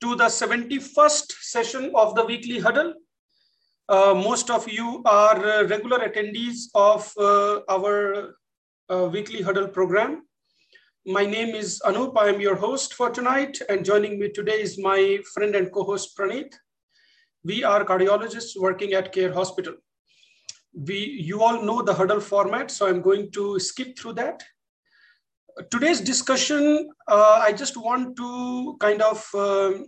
to the 71st session of the weekly huddle. Uh, most of you are uh, regular attendees of uh, our uh, weekly huddle program. My name is Anup. I am your host for tonight, and joining me today is my friend and co-host Praneeth. We are cardiologists working at Care Hospital. We, you all know the huddle format, so I'm going to skip through that today's discussion, uh, I just want to kind of um,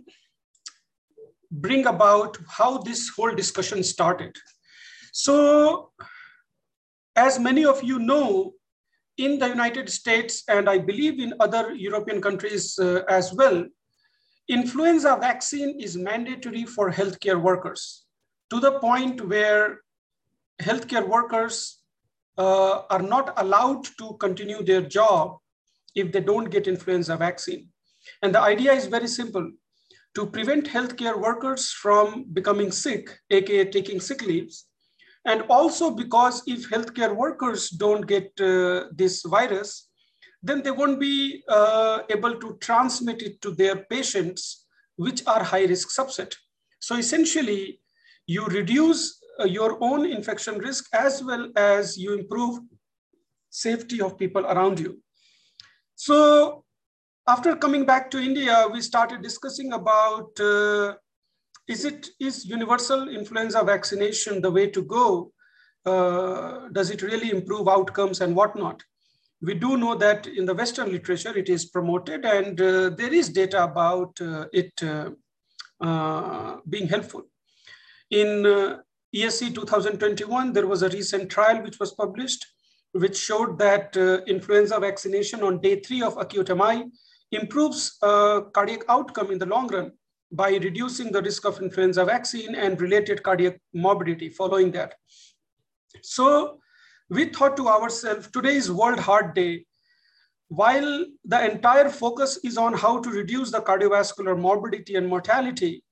bring about how this whole discussion started. So, as many of you know, in the United States, and I believe in other European countries uh, as well, influenza vaccine is mandatory for healthcare workers to the point where healthcare workers uh, are not allowed to continue their job if they don't get influenza vaccine. And the idea is very simple. To prevent healthcare workers from becoming sick, aka taking sick leaves, and also because if healthcare workers don't get uh, this virus, then they won't be uh, able to transmit it to their patients, which are high risk subset. So essentially, you reduce uh, your own infection risk as well as you improve safety of people around you. So after coming back to India, we started discussing about uh, is it is universal influenza vaccination the way to go? Uh, does it really improve outcomes and whatnot? We do know that in the Western literature, it is promoted and uh, there is data about uh, it uh, uh, being helpful. In ESC 2021, there was a recent trial which was published which showed that uh, influenza vaccination on day three of acute MI improves uh, cardiac outcome in the long run by reducing the risk of influenza vaccine and related cardiac morbidity following that. So we thought to ourselves, today is World Heart Day. While the entire focus is on how to reduce the cardiovascular morbidity and mortality,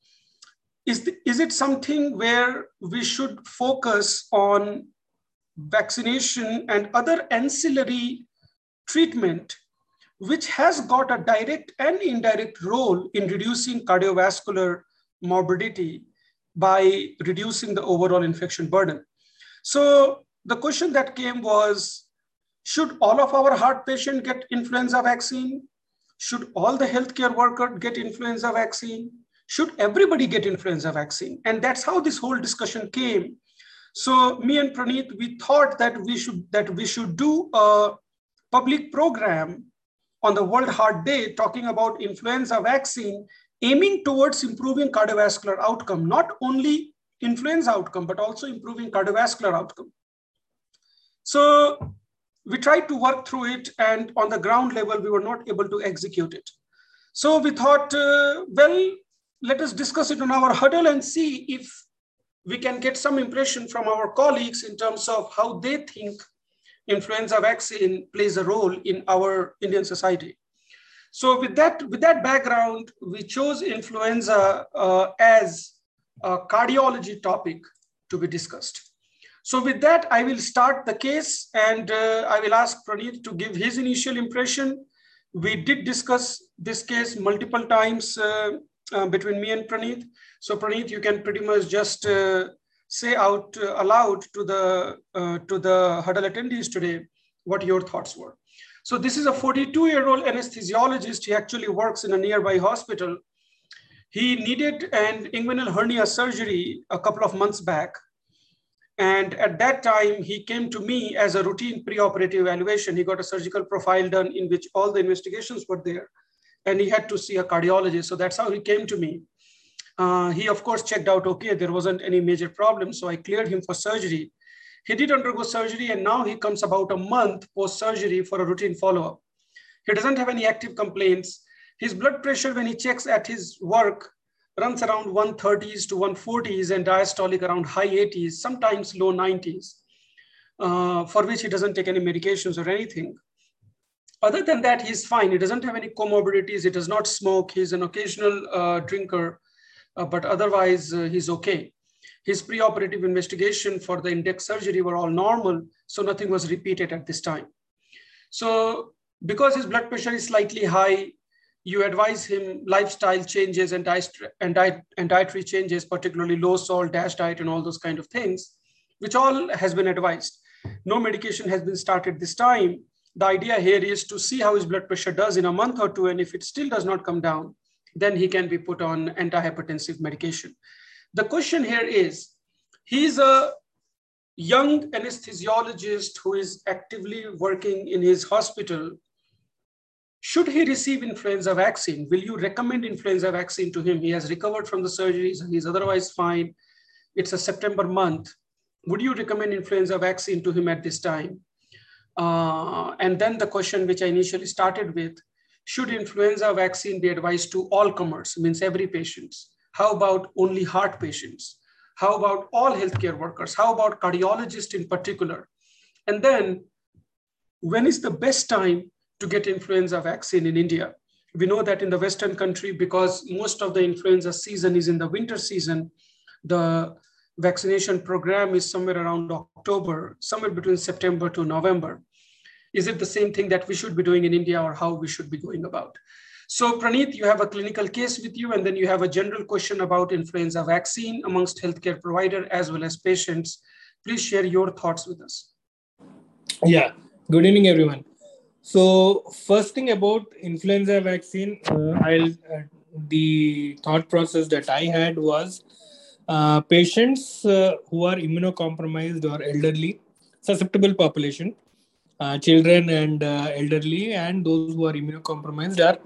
is, the, is it something where we should focus on vaccination and other ancillary treatment, which has got a direct and indirect role in reducing cardiovascular morbidity by reducing the overall infection burden. So the question that came was, should all of our heart patients get influenza vaccine? Should all the healthcare workers get influenza vaccine? Should everybody get influenza vaccine? And that's how this whole discussion came so me and Praneeth, we thought that we should that we should do a public program on the World Heart Day talking about influenza vaccine, aiming towards improving cardiovascular outcome, not only influenza outcome, but also improving cardiovascular outcome. So we tried to work through it and on the ground level, we were not able to execute it. So we thought, uh, well, let us discuss it on our huddle and see if we can get some impression from our colleagues in terms of how they think influenza vaccine plays a role in our Indian society. So with that, with that background, we chose influenza uh, as a cardiology topic to be discussed. So with that, I will start the case and uh, I will ask Praneeth to give his initial impression. We did discuss this case multiple times uh, uh, between me and Praneeth. So Praneeth, you can pretty much just uh, say out uh, aloud to the uh, to the huddle attendees today what your thoughts were. So this is a 42-year-old anesthesiologist. He actually works in a nearby hospital. He needed an inguinal hernia surgery a couple of months back. And at that time, he came to me as a routine preoperative evaluation. He got a surgical profile done in which all the investigations were there. And he had to see a cardiologist. So that's how he came to me. Uh, he, of course, checked out, okay, there wasn't any major problem. So I cleared him for surgery. He did undergo surgery and now he comes about a month post-surgery for a routine follow-up. He doesn't have any active complaints. His blood pressure when he checks at his work runs around 130s to 140s and diastolic around high 80s, sometimes low 90s, uh, for which he doesn't take any medications or anything. Other than that, he's fine. He doesn't have any comorbidities. He does not smoke. He's an occasional uh, drinker uh, but otherwise uh, he's okay. His preoperative investigation for the index surgery were all normal, so nothing was repeated at this time. So because his blood pressure is slightly high, you advise him lifestyle changes and, diet, and, diet, and dietary changes, particularly low salt, DASH diet, and all those kind of things, which all has been advised. No medication has been started this time. The idea here is to see how his blood pressure does in a month or two, and if it still does not come down, then he can be put on antihypertensive medication. The question here is, he's a young anesthesiologist who is actively working in his hospital should he receive influenza vaccine? Will you recommend influenza vaccine to him? He has recovered from the surgeries and he's otherwise fine. It's a September month. Would you recommend influenza vaccine to him at this time? Uh, and then the question which I initially started with, should influenza vaccine be advised to all comers, means every patient? How about only heart patients? How about all healthcare workers? How about cardiologists in particular? And then when is the best time to get influenza vaccine in India. We know that in the Western country, because most of the influenza season is in the winter season, the vaccination program is somewhere around October, somewhere between September to November. Is it the same thing that we should be doing in India or how we should be going about? So Praneeth, you have a clinical case with you and then you have a general question about influenza vaccine amongst healthcare provider as well as patients. Please share your thoughts with us. Yeah, good evening everyone. So first thing about influenza vaccine, uh, I'll uh, the thought process that I had was uh, patients uh, who are immunocompromised or elderly, susceptible population, uh, children and uh, elderly, and those who are immunocompromised are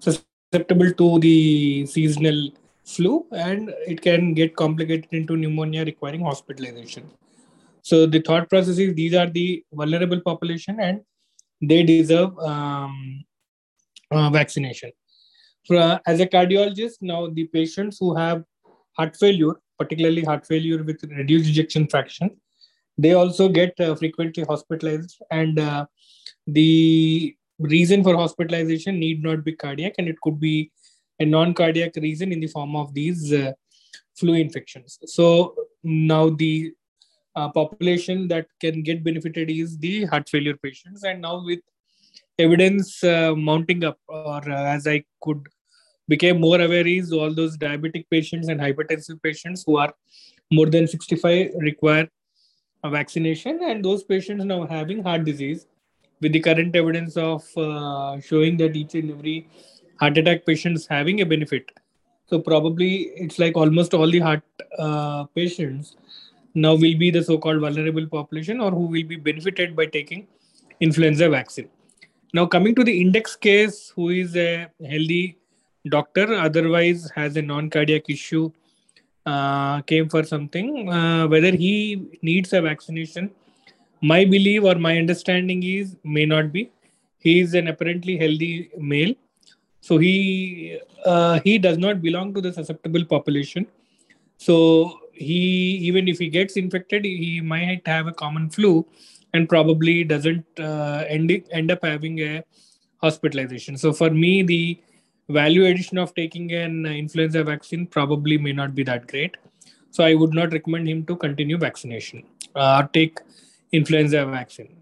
susceptible to the seasonal flu, and it can get complicated into pneumonia requiring hospitalization. So the thought process is these are the vulnerable population and they deserve um, uh, vaccination. For, uh, as a cardiologist, now the patients who have heart failure, particularly heart failure with reduced ejection fraction, they also get uh, frequently hospitalized, and uh, the reason for hospitalization need not be cardiac, and it could be a non-cardiac reason in the form of these uh, flu infections. So now the uh, population that can get benefited is the heart failure patients and now with evidence uh, mounting up or uh, as i could became more aware is all those diabetic patients and hypertensive patients who are more than 65 require vaccination and those patients now having heart disease with the current evidence of uh, showing that each and every heart attack patients having a benefit so probably it's like almost all the heart uh, patients now will be the so-called vulnerable population or who will be benefited by taking influenza vaccine. Now coming to the index case, who is a healthy doctor, otherwise has a non-cardiac issue, uh, came for something, uh, whether he needs a vaccination, my belief or my understanding is may not be. He is an apparently healthy male, so he uh, he does not belong to the susceptible population. So he even if he gets infected he might have a common flu and probably doesn't uh, end, end up having a hospitalization so for me the value addition of taking an influenza vaccine probably may not be that great. So i would not recommend him to continue vaccination uh, or take influenza vaccine.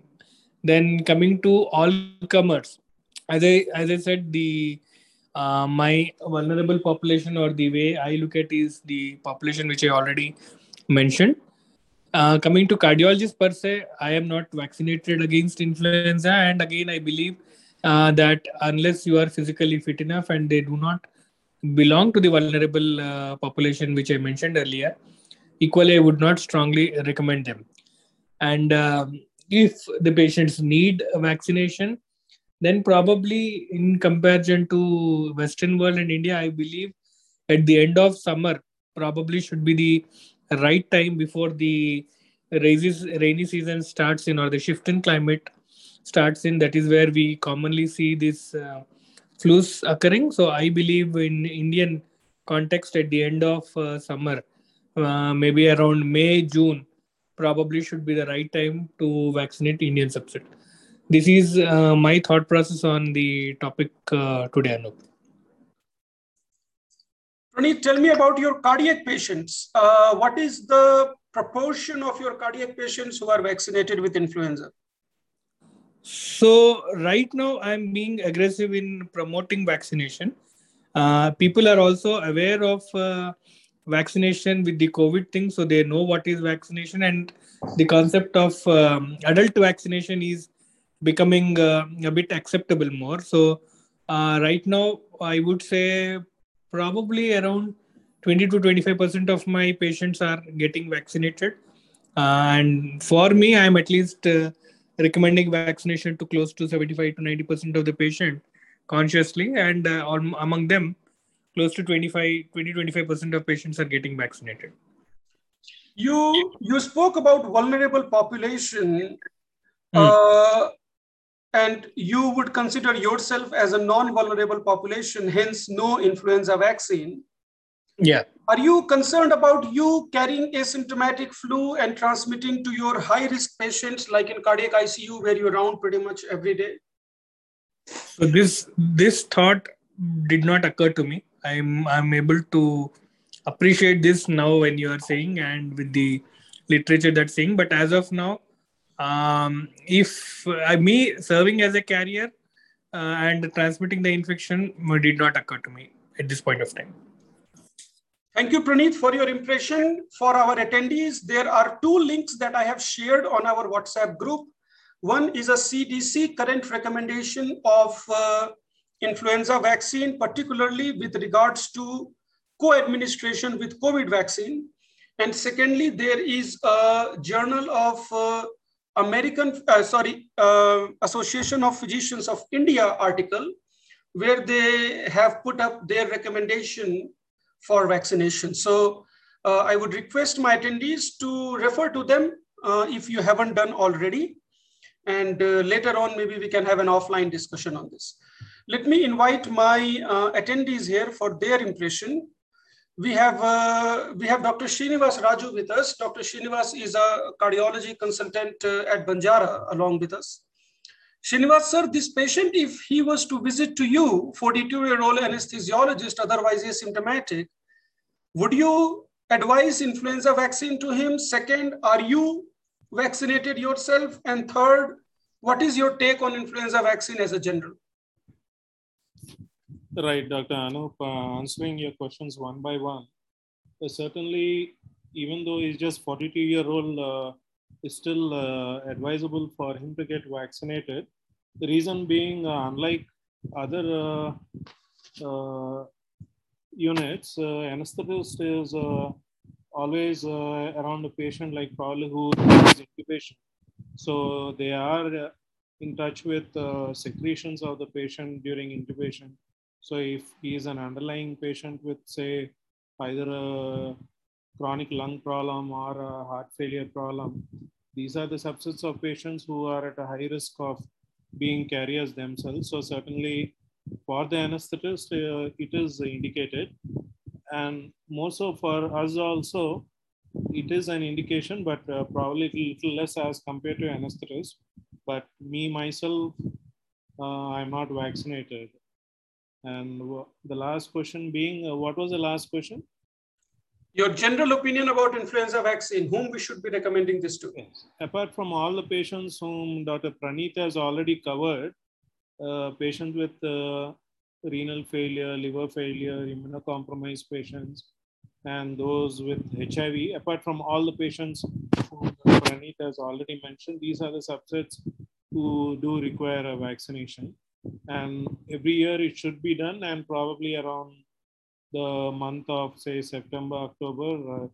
Then coming to all comers as i as i said the uh, my vulnerable population or the way I look at is the population which I already mentioned. Uh, coming to cardiologists per se, I am not vaccinated against influenza, and again, I believe uh, that unless you are physically fit enough and they do not belong to the vulnerable uh, population which I mentioned earlier, equally, I would not strongly recommend them. And um, if the patients need vaccination, then probably in comparison to western world and india i believe at the end of summer probably should be the right time before the rainy season starts in or the shift in climate starts in that is where we commonly see this uh, flus occurring so i believe in indian context at the end of uh, summer uh, maybe around may june probably should be the right time to vaccinate indian subset this is uh, my thought process on the topic uh, today, Anup. Praneeth, tell me about your cardiac patients. Uh, what is the proportion of your cardiac patients who are vaccinated with influenza? So right now I'm being aggressive in promoting vaccination. Uh, people are also aware of uh, vaccination with the COVID thing, so they know what is vaccination and the concept of um, adult vaccination is becoming uh, a bit acceptable more. So uh, right now I would say probably around 20 to 25 percent of my patients are getting vaccinated, uh, and for me I'm at least uh, recommending vaccination to close to 75 to 90 percent of the patient consciously and uh, among them close to 25 20 25 percent of patients are getting vaccinated you you spoke about vulnerable population mm. uh, and you would consider yourself as a non-vulnerable population hence no influenza vaccine yeah. Are you concerned about you carrying asymptomatic flu and transmitting to your high risk patients like in cardiac icu where you're around pretty much every day? So this this thought did not occur to me. I'm i'm able to appreciate this now when you are saying and with the literature that's saying but as of now um, if uh, me serving as a carrier uh, and transmitting the infection did not occur to me at this point of time Thank you, Praneeth, for your impression. For our attendees, there are two links that I have shared on our WhatsApp group. One is a CDC current recommendation of uh, influenza vaccine, particularly with regards to co-administration with COVID vaccine. And secondly, there is a journal of uh, American, uh, sorry, uh, Association of Physicians of India article, where they have put up their recommendation for vaccination. So uh, I would request my attendees to refer to them uh, if you haven't done already. And uh, later on, maybe we can have an offline discussion on this. Let me invite my uh, attendees here for their impression. We have, uh, we have Dr. Srinivas Raju with us. Dr. Srinivas is a cardiology consultant uh, at Banjara along with us. Srinivas sir, this patient, if he was to visit to you, 42-year-old anesthesiologist, otherwise asymptomatic, would you advise influenza vaccine to him? Second, are you vaccinated yourself? And third, what is your take on influenza vaccine as a general? Right, Dr. Anup, uh, answering your questions one by one. Uh, certainly, even though he's just 42 year old, uh, it's still uh, advisable for him to get vaccinated. The reason being, uh, unlike other uh, units, anesthetist is always around the patient, like probably who is intubation. So they are in touch with uh, secretions of the patient during intubation. So if he is an underlying patient with, say, either a chronic lung problem or a heart failure problem, these are the subsets of patients who are at a high risk of being carriers themselves. So certainly for the anesthetist, uh, it is indicated. And more so for us also, it is an indication, but uh, probably a little less as compared to anesthetist. But me, myself, uh, I'm not vaccinated. And the last question being, uh, what was the last question? Your general opinion about influenza vaccine, In whom we should be recommending this to? Yes. Apart from all the patients whom Dr. Praneeth has already covered, uh, patients with uh, renal failure, liver failure, immunocompromised patients, and those with HIV, apart from all the patients whom Praneeth has already mentioned, these are the subsets who do require a vaccination. And every year it should be done, and probably around the month of say September, October, uh,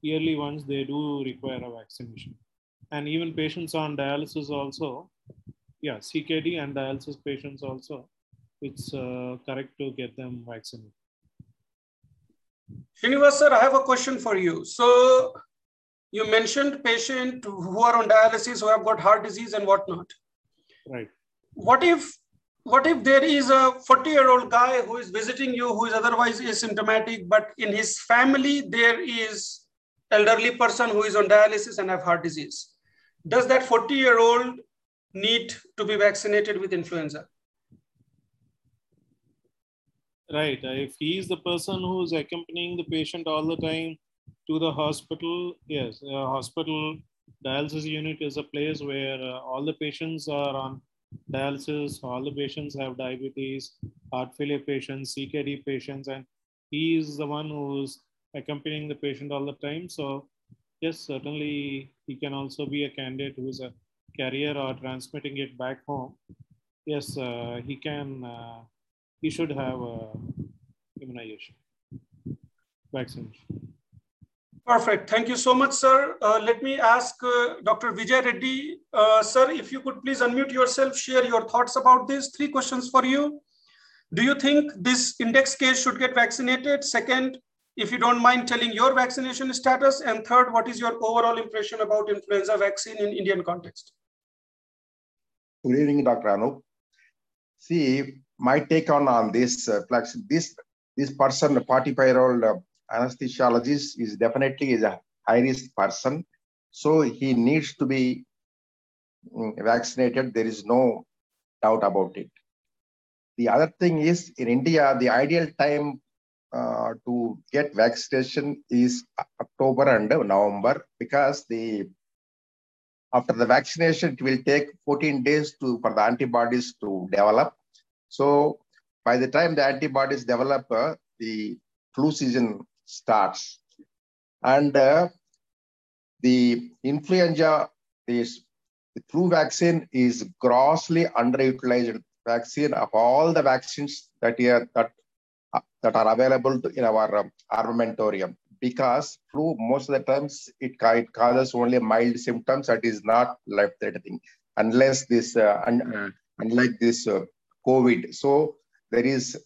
yearly ones, they do require a vaccination. And even patients on dialysis also, yeah, CKD and dialysis patients also, it's uh, correct to get them vaccinated. Srinivas sir, I have a question for you. So you mentioned patient who are on dialysis who have got heart disease and whatnot. Right. What if what if there is a 40 year old guy who is visiting you who is otherwise asymptomatic but in his family there is elderly person who is on dialysis and have heart disease? Does that 40 year old need to be vaccinated with influenza? Right. If he is the person who is accompanying the patient all the time to the hospital yes hospital dialysis unit is a place where uh, all the patients are on dialysis. All the patients have diabetes, heart failure patients, CKD patients, and he is the one who's accompanying the patient all the time. So yes, certainly he can also be a candidate who is a carrier or transmitting it back home. Yes, uh, he can, uh, he should have a immunization, vaccination. Perfect. Thank you so much, sir. Uh, let me ask uh, Dr. Vijay Reddy. Uh, sir, if you could please unmute yourself, share your thoughts about this. Three questions for you. Do you think this index case should get vaccinated? Second, if you don't mind telling your vaccination status. And third, what is your overall impression about influenza vaccine in Indian context? Good evening, Dr. Anup. See, my take on, on this, uh, this, this person, 45 year old uh, anesthesiologist is definitely is a high risk person. So he needs to be mm, vaccinated. There is no doubt about it. The other thing is in India, the ideal time uh, to get vaccination is October and November because the after the vaccination, it will take 14 days to for the antibodies to develop. So by the time the antibodies develop, uh, the flu season starts. And uh, the influenza, is, the flu vaccine is grossly underutilized vaccine of all the vaccines that, are, that, uh, that are available in our um, armamentarium. Because flu most of the times it, it causes only mild symptoms that is not life threatening unless this uh, un, uh, unlike this uh, covid. So there is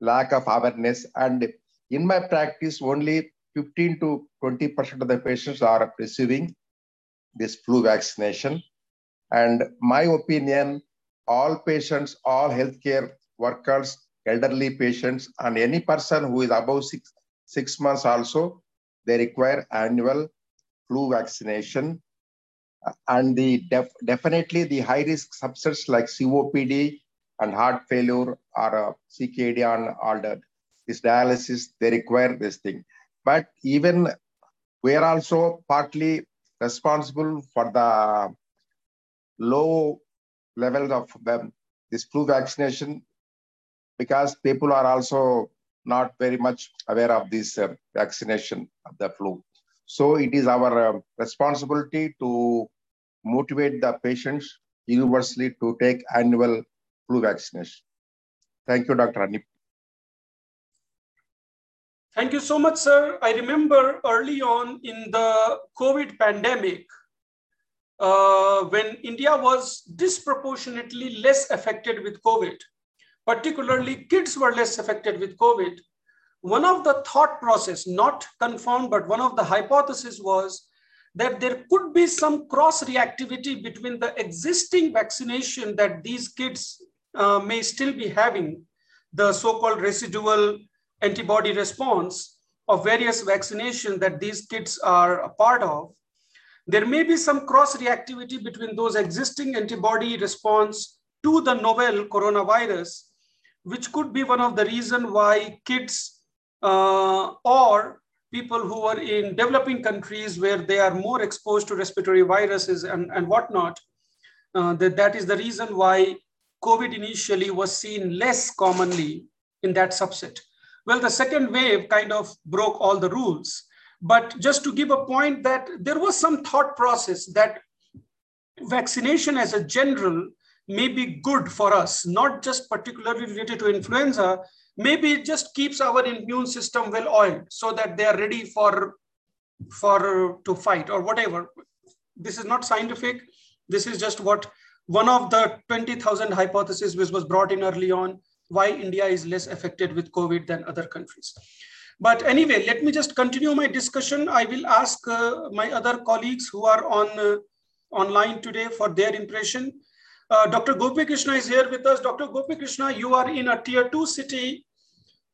lack of awareness and in my practice, only 15 to 20% of the patients are receiving this flu vaccination. And my opinion, all patients, all healthcare workers, elderly patients, and any person who is above six, six months also, they require annual flu vaccination. And the def definitely the high risk subsets like COPD and heart failure or uh, CKD and all that this dialysis, they require this thing. But even we are also partly responsible for the low levels of the, this flu vaccination because people are also not very much aware of this uh, vaccination of the flu. So it is our uh, responsibility to motivate the patients universally to take annual flu vaccination. Thank you, Dr. Anip. Thank you so much, sir. I remember early on in the COVID pandemic, uh, when India was disproportionately less affected with COVID, particularly kids were less affected with COVID. One of the thought process, not confirmed, but one of the hypotheses was that there could be some cross reactivity between the existing vaccination that these kids uh, may still be having, the so-called residual antibody response of various vaccinations that these kids are a part of, there may be some cross reactivity between those existing antibody response to the novel coronavirus, which could be one of the reason why kids uh, or people who are in developing countries where they are more exposed to respiratory viruses and, and whatnot, uh, that, that is the reason why COVID initially was seen less commonly in that subset. Well, the second wave kind of broke all the rules. But just to give a point that there was some thought process that vaccination as a general may be good for us, not just particularly related to influenza. Maybe it just keeps our immune system well oiled so that they are ready for, for to fight or whatever. This is not scientific. This is just what one of the 20,000 hypotheses which was brought in early on why India is less affected with COVID than other countries. But anyway, let me just continue my discussion. I will ask uh, my other colleagues who are on uh, online today for their impression. Uh, Dr. Gopi Krishna is here with us. Dr. Gopi Krishna, you are in a tier two city.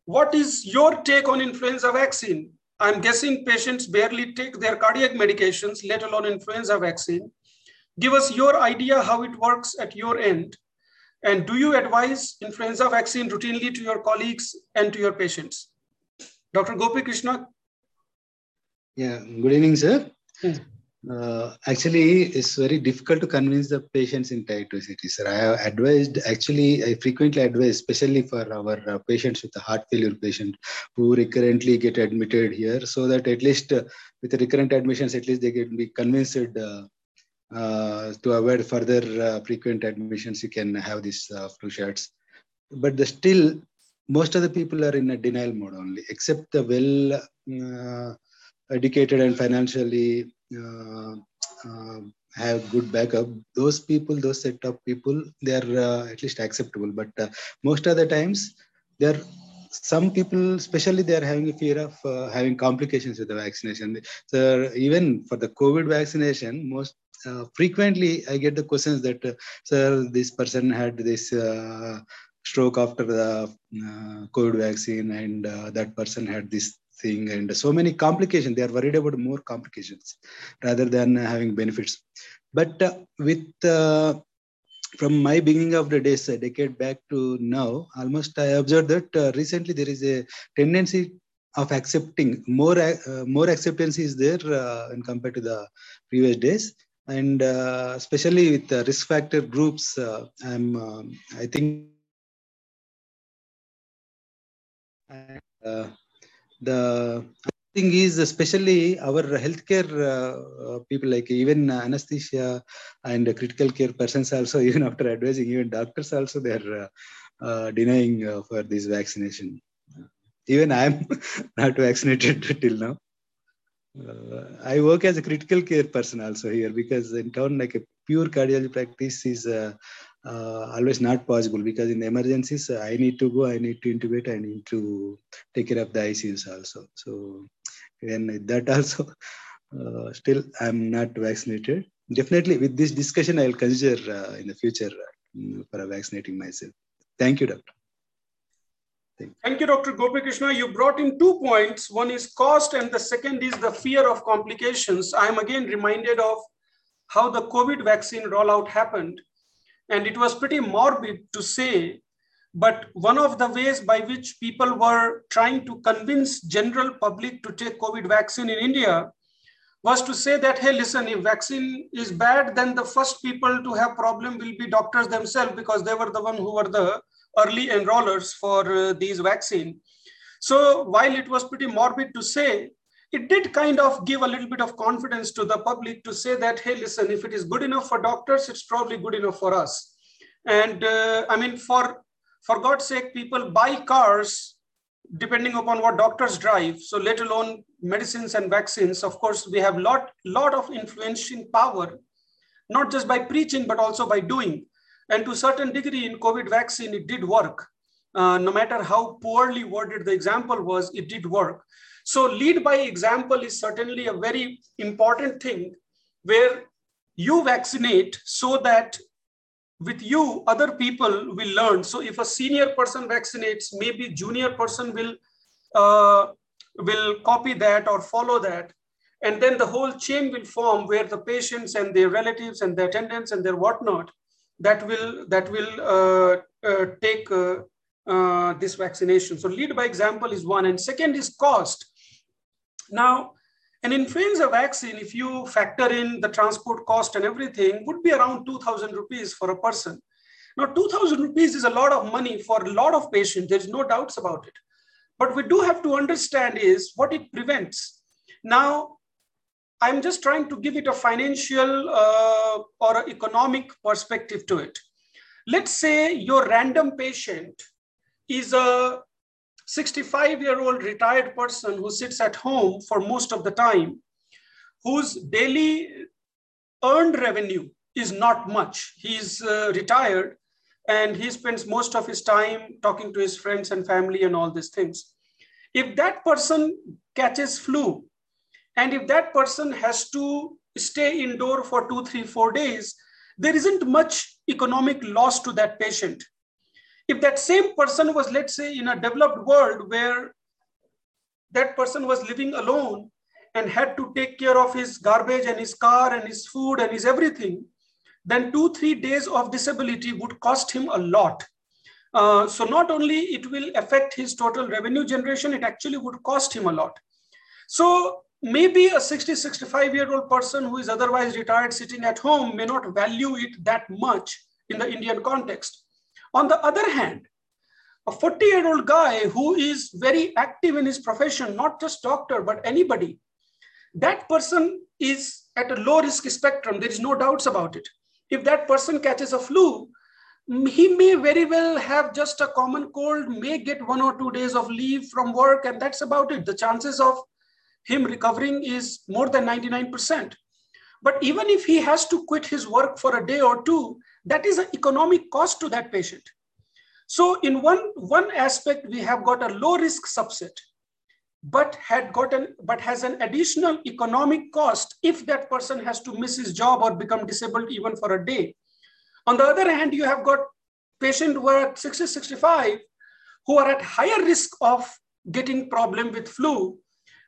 What is your take on influenza vaccine? I'm guessing patients barely take their cardiac medications, let alone influenza vaccine. Give us your idea how it works at your end. And do you advise influenza vaccine routinely to your colleagues and to your patients? Dr. Gopi Krishna. Yeah, good evening, sir. Hmm. Uh, actually, it's very difficult to convince the patients in type 2 cities. Sir. I have advised, actually, I frequently advise, especially for our uh, patients with a heart failure patient who recurrently get admitted here, so that at least uh, with the recurrent admissions, at least they can be convinced uh, to avoid further uh, frequent admissions. You can have these flu shots. But the still, most of the people are in a denial mode only, except the well educated and financially uh, uh, have good backup those people those set of people they are uh, at least acceptable but most of the times they're some people especially they are having a fear of uh, having complications with the vaccination. So even for the covid vaccination most uh, frequently i get the questions that uh, sir this person had this stroke after the covid vaccine and that person had this thing and so many complications. They are worried about more complications rather than having benefits. But uh, with uh, from my beginning of the days a decade back to now almost i observed that uh, recently there is a tendency of accepting more uh, more acceptance is there uh, when compared to the previous days. And uh, especially with the risk factor groups i'm um, i think the thing is especially our healthcare uh, people like even anesthesia and critical care persons also even after advising even doctors also they're uh, uh, denying uh, for this vaccination even i'm not vaccinated till now uh, i work as a critical care person also here because in town like a pure cardiology practice is uh, uh, always not possible because in emergencies uh, I need to go, I need to intubate, I need to take care of the ICUs also. So even that also, uh, still I'm not vaccinated. Definitely with this discussion, I'll consider uh, in the future uh, for vaccinating myself. Thank you, doctor. Thank you. Thank you, Dr. Gopikrishna. You brought in two points. One is cost, and the second is the fear of complications. I am again reminded of how the COVID vaccine rollout happened and it was pretty morbid to say, but one of the ways by which people were trying to convince general public to take COVID vaccine in India was to say that, hey, listen, if vaccine is bad, then the first people to have problem will be doctors themselves because they were the one who were the early enrollers for uh, these vaccine. So while it was pretty morbid to say, it did kind of give a little bit of confidence to the public to say that, hey, listen, if it is good enough for doctors, it's probably good enough for us. And uh, I mean, for, for God's sake, people buy cars depending upon what doctors drive. So let alone medicines and vaccines. Of course, we have lot, lot of influencing power, not just by preaching, but also by doing. And to a certain degree in COVID vaccine, it did work. Uh, no matter how poorly worded the example was, it did work. So lead by example is certainly a very important thing where you vaccinate so that with you, other people will learn. So if a senior person vaccinates, maybe junior person will, uh, will copy that or follow that. And then the whole chain will form where the patients and their relatives and their attendants and their whatnot, that will, that will uh, uh, take uh, uh, this vaccination. So lead by example is one. And second is cost. Now, an influenza vaccine, if you factor in the transport cost and everything, would be around 2,000 rupees for a person. Now, 2,000 rupees is a lot of money for a lot of patients. There's no doubts about it. But we do have to understand is what it prevents. Now, I'm just trying to give it a financial uh, or economic perspective to it. Let's say your random patient is a 65 year old retired person who sits at home for most of the time, whose daily earned revenue is not much. He's uh, retired and he spends most of his time talking to his friends and family and all these things. If that person catches flu, and if that person has to stay indoor for two, three, four days, there isn't much economic loss to that patient. If that same person was, let's say, in a developed world where that person was living alone and had to take care of his garbage and his car and his food and his everything, then two, three days of disability would cost him a lot. Uh, so not only it will affect his total revenue generation, it actually would cost him a lot. So maybe a 60, 65 year old person who is otherwise retired sitting at home may not value it that much in the Indian context. On the other hand, a 40 year old guy who is very active in his profession, not just doctor, but anybody, that person is at a low risk spectrum. There is no doubts about it. If that person catches a flu, he may very well have just a common cold, may get one or two days of leave from work, and that's about it. The chances of him recovering is more than 99%. But even if he has to quit his work for a day or two, that is an economic cost to that patient. So in one, one aspect, we have got a low risk subset, but had gotten but has an additional economic cost if that person has to miss his job or become disabled even for a day. On the other hand, you have got patients who are at 60, 65 who are at higher risk of getting problem with flu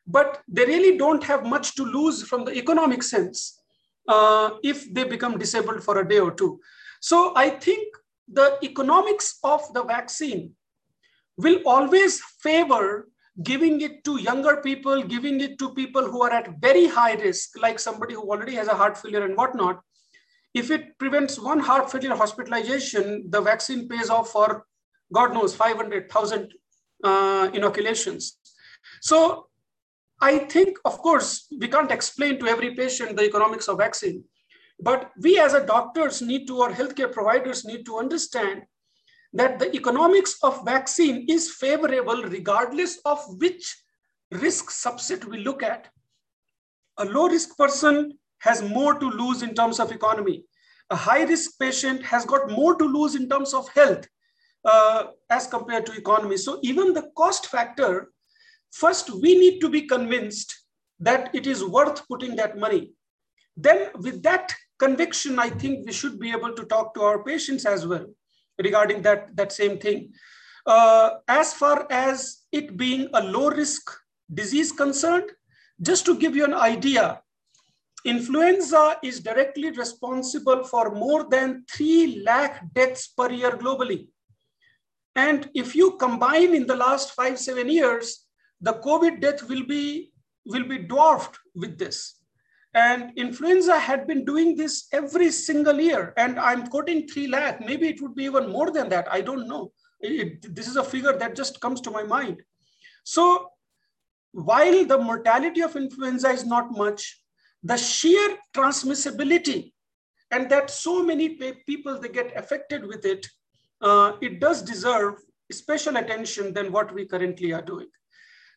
but they really don't have much to lose from the economic sense uh, if they become disabled for a day or two. So I think the economics of the vaccine will always favor giving it to younger people, giving it to people who are at very high risk, like somebody who already has a heart failure and whatnot. If it prevents one heart failure hospitalization, the vaccine pays off for God knows 500,000 uh, inoculations. So I think, of course, we can't explain to every patient the economics of vaccine, but we as a doctors need to, or healthcare providers need to understand that the economics of vaccine is favorable regardless of which risk subset we look at. A low risk person has more to lose in terms of economy. A high risk patient has got more to lose in terms of health uh, as compared to economy. So even the cost factor First, we need to be convinced that it is worth putting that money. Then, with that conviction, I think we should be able to talk to our patients as well regarding that, that same thing. Uh, as far as it being a low risk disease concerned, just to give you an idea, influenza is directly responsible for more than 3 lakh deaths per year globally. And if you combine in the last five, seven years, the COVID death will be, will be dwarfed with this. And influenza had been doing this every single year. And I'm quoting 3 lakh, maybe it would be even more than that. I don't know. It, this is a figure that just comes to my mind. So while the mortality of influenza is not much, the sheer transmissibility and that so many people they get affected with it, uh, it does deserve special attention than what we currently are doing.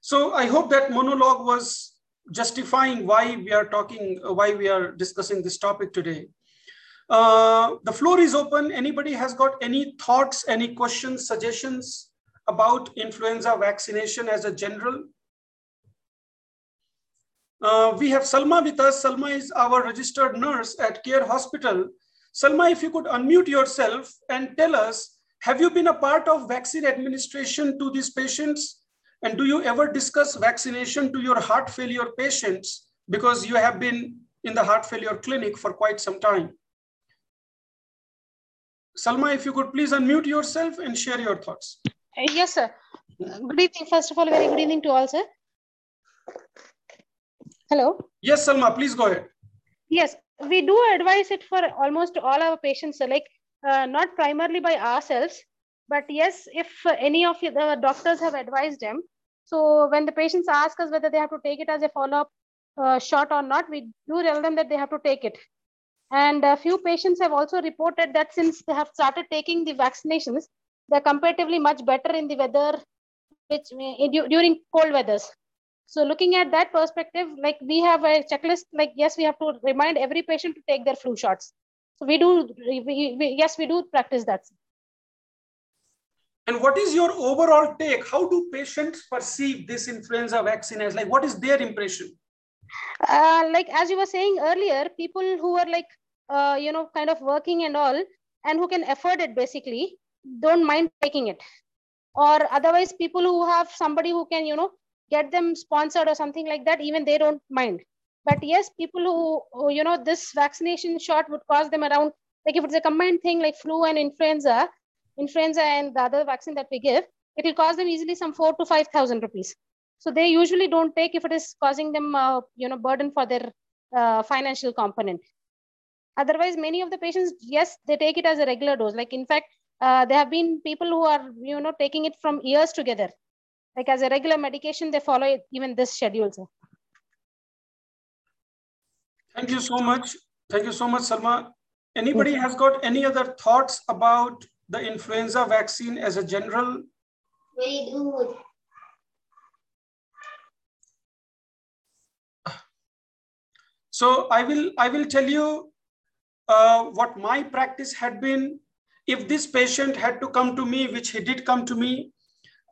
So I hope that monologue was justifying why we are talking, uh, why we are discussing this topic today. Uh, the floor is open. Anybody has got any thoughts, any questions, suggestions about influenza vaccination as a general? Uh, we have Salma with us. Salma is our registered nurse at Care Hospital. Salma, if you could unmute yourself and tell us, have you been a part of vaccine administration to these patients? And do you ever discuss vaccination to your heart failure patients because you have been in the heart failure clinic for quite some time? Salma, if you could please unmute yourself and share your thoughts. Uh, yes, sir. Good evening. First of all, very good evening to all, sir. Hello. Yes, Salma, please go ahead. Yes, we do advise it for almost all our patients, like uh, not primarily by ourselves, but yes, if any of the doctors have advised them, so when the patients ask us whether they have to take it as a follow-up uh, shot or not, we do tell them that they have to take it. And a few patients have also reported that since they have started taking the vaccinations, they're comparatively much better in the weather, which in, during cold weathers. So looking at that perspective, like we have a checklist, like yes, we have to remind every patient to take their flu shots. So we do, we, we, yes, we do practice that. And what is your overall take? How do patients perceive this influenza vaccine as like, what is their impression? Uh, like, as you were saying earlier, people who are like, uh, you know, kind of working and all, and who can afford it basically, don't mind taking it. Or otherwise, people who have somebody who can, you know, get them sponsored or something like that, even they don't mind. But yes, people who, who you know, this vaccination shot would cost them around, like if it's a combined thing like flu and influenza, influenza and the other vaccine that we give, it will cost them easily some four to 5,000 rupees. So they usually don't take if it is causing them, uh, you know, burden for their uh, financial component. Otherwise, many of the patients, yes, they take it as a regular dose. Like in fact, uh, there have been people who are, you know, taking it from years together. Like as a regular medication, they follow it, even this schedule. Sir. Thank you so much. Thank you so much, Salma. Anybody has got any other thoughts about the influenza vaccine as a general? Very good. So I will I will tell you uh, what my practice had been. If this patient had to come to me, which he did come to me,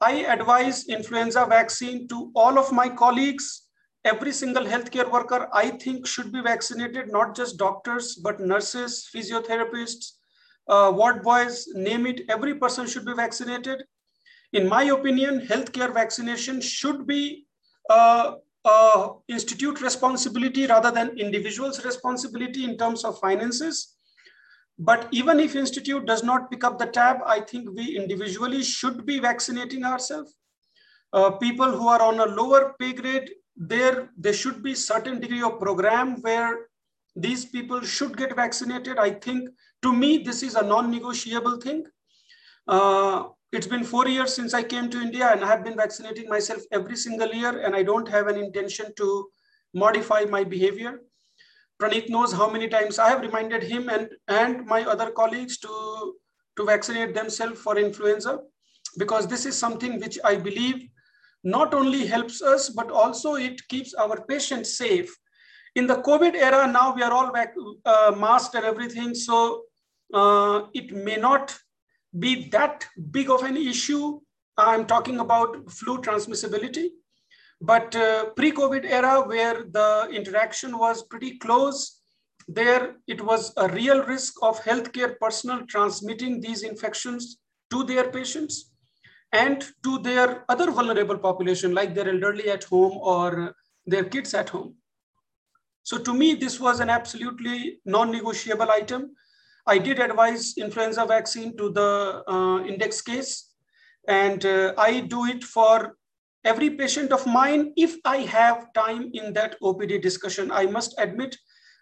I advise influenza vaccine to all of my colleagues every single healthcare worker, I think, should be vaccinated, not just doctors, but nurses, physiotherapists, uh, ward boys, name it, every person should be vaccinated. In my opinion, healthcare vaccination should be uh, uh, institute responsibility rather than individual's responsibility in terms of finances. But even if institute does not pick up the tab, I think we individually should be vaccinating ourselves. Uh, people who are on a lower pay grade there there should be certain degree of program where these people should get vaccinated i think to me this is a non-negotiable thing uh, it's been four years since i came to india and i have been vaccinating myself every single year and i don't have an intention to modify my behavior praneeth knows how many times i have reminded him and and my other colleagues to to vaccinate themselves for influenza because this is something which i believe not only helps us, but also it keeps our patients safe. In the COVID era, now we are all uh, masked and everything. So uh, it may not be that big of an issue. I'm talking about flu transmissibility. But uh, pre-COVID era, where the interaction was pretty close, there it was a real risk of healthcare personnel transmitting these infections to their patients and to their other vulnerable population, like their elderly at home or their kids at home. So to me, this was an absolutely non-negotiable item. I did advise influenza vaccine to the uh, index case, and uh, I do it for every patient of mine if I have time in that OPD discussion. I must admit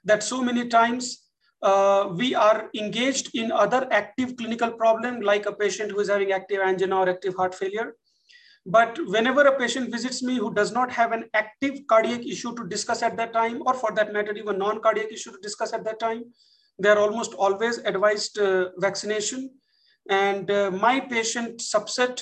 that so many times uh, we are engaged in other active clinical problem like a patient who is having active angina or active heart failure. But whenever a patient visits me who does not have an active cardiac issue to discuss at that time, or for that matter, even non-cardiac issue to discuss at that time, they are almost always advised uh, vaccination. And uh, my patient subset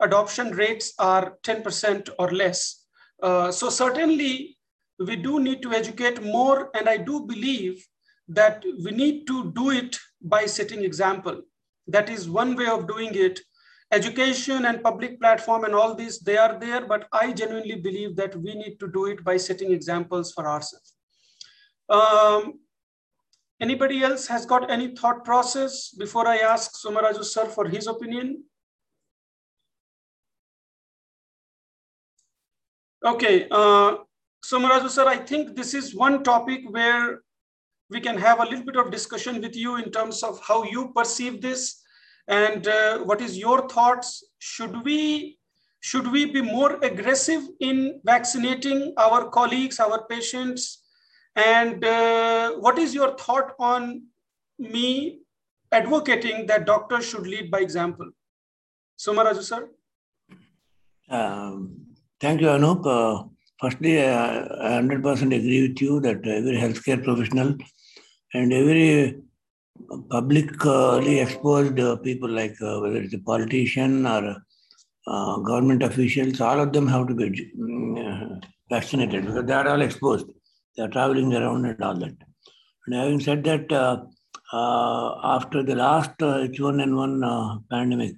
adoption rates are 10% or less. Uh, so certainly we do need to educate more. And I do believe that we need to do it by setting example. That is one way of doing it. Education and public platform and all these, they are there, but I genuinely believe that we need to do it by setting examples for ourselves. Um, anybody else has got any thought process before I ask Somaraju sir for his opinion? Okay, uh, sir, I think this is one topic where we can have a little bit of discussion with you in terms of how you perceive this and uh, what is your thoughts should we should we be more aggressive in vaccinating our colleagues our patients and uh, what is your thought on me advocating that doctors should lead by example? Somaraju sir? Um, thank you anup. Uh, firstly i 100% agree with you that every healthcare professional and every publicly exposed people like uh, whether it's a politician or uh, government officials, all of them have to be uh, vaccinated because they are all exposed. They are traveling around and all that. And having said that, uh, uh, after the last H1N1 uh, pandemic,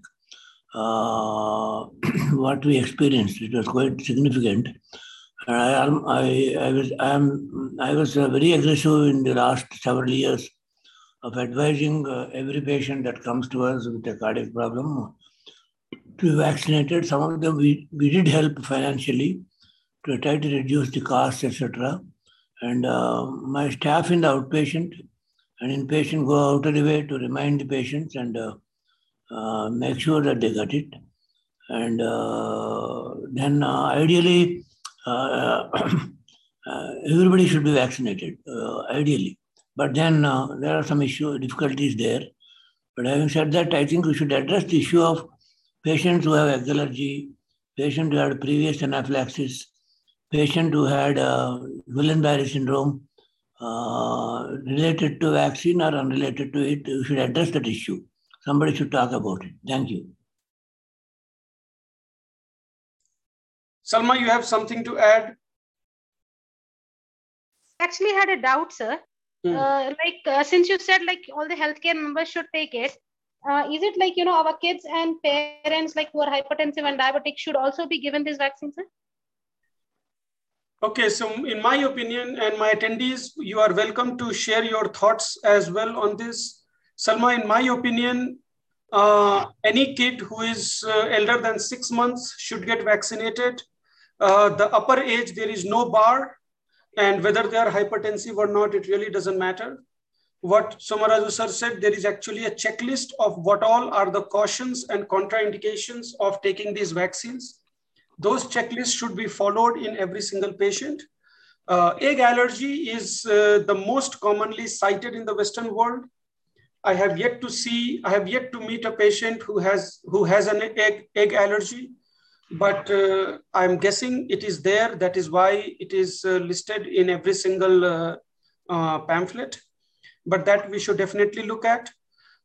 what we experienced, it was quite significant. And I, am, I, I was I am I was very aggressive in the last several years of advising uh, every patient that comes to us with a cardiac problem to be vaccinated. Some of them we, we did help financially to try to reduce the costs, etc. And uh, my staff in the outpatient and inpatient go out of the way to remind the patients and uh, uh, make sure that they got it. And uh, then uh, ideally, everybody should be vaccinated, ideally. But then there are some issue difficulties there. But having said that, I think we should address the issue of patients who have allergy, patients who had previous anaphylaxis, patient who had uh, Guillain-Barré syndrome uh, related to vaccine or unrelated to it, we should address that issue. Somebody should talk about it. Thank you. Salma, you have something to add? Actually, I had a doubt, sir. Hmm. Uh, like uh, since you said like all the healthcare members should take it, uh, is it like you know our kids and parents like who are hypertensive and diabetic should also be given this vaccine, sir? Okay, so in my opinion and my attendees, you are welcome to share your thoughts as well on this. Salma, in my opinion, uh, any kid who is uh, elder than six months should get vaccinated. Uh, the upper age, there is no bar. And whether they are hypertensive or not, it really doesn't matter. What Somaraju sir said, there is actually a checklist of what all are the cautions and contraindications of taking these vaccines those checklists should be followed in every single patient. Uh, egg allergy is uh, the most commonly cited in the Western world. I have yet to see, I have yet to meet a patient who has, who has an egg, egg allergy, but uh, I'm guessing it is there. That is why it is uh, listed in every single uh, uh, pamphlet, but that we should definitely look at.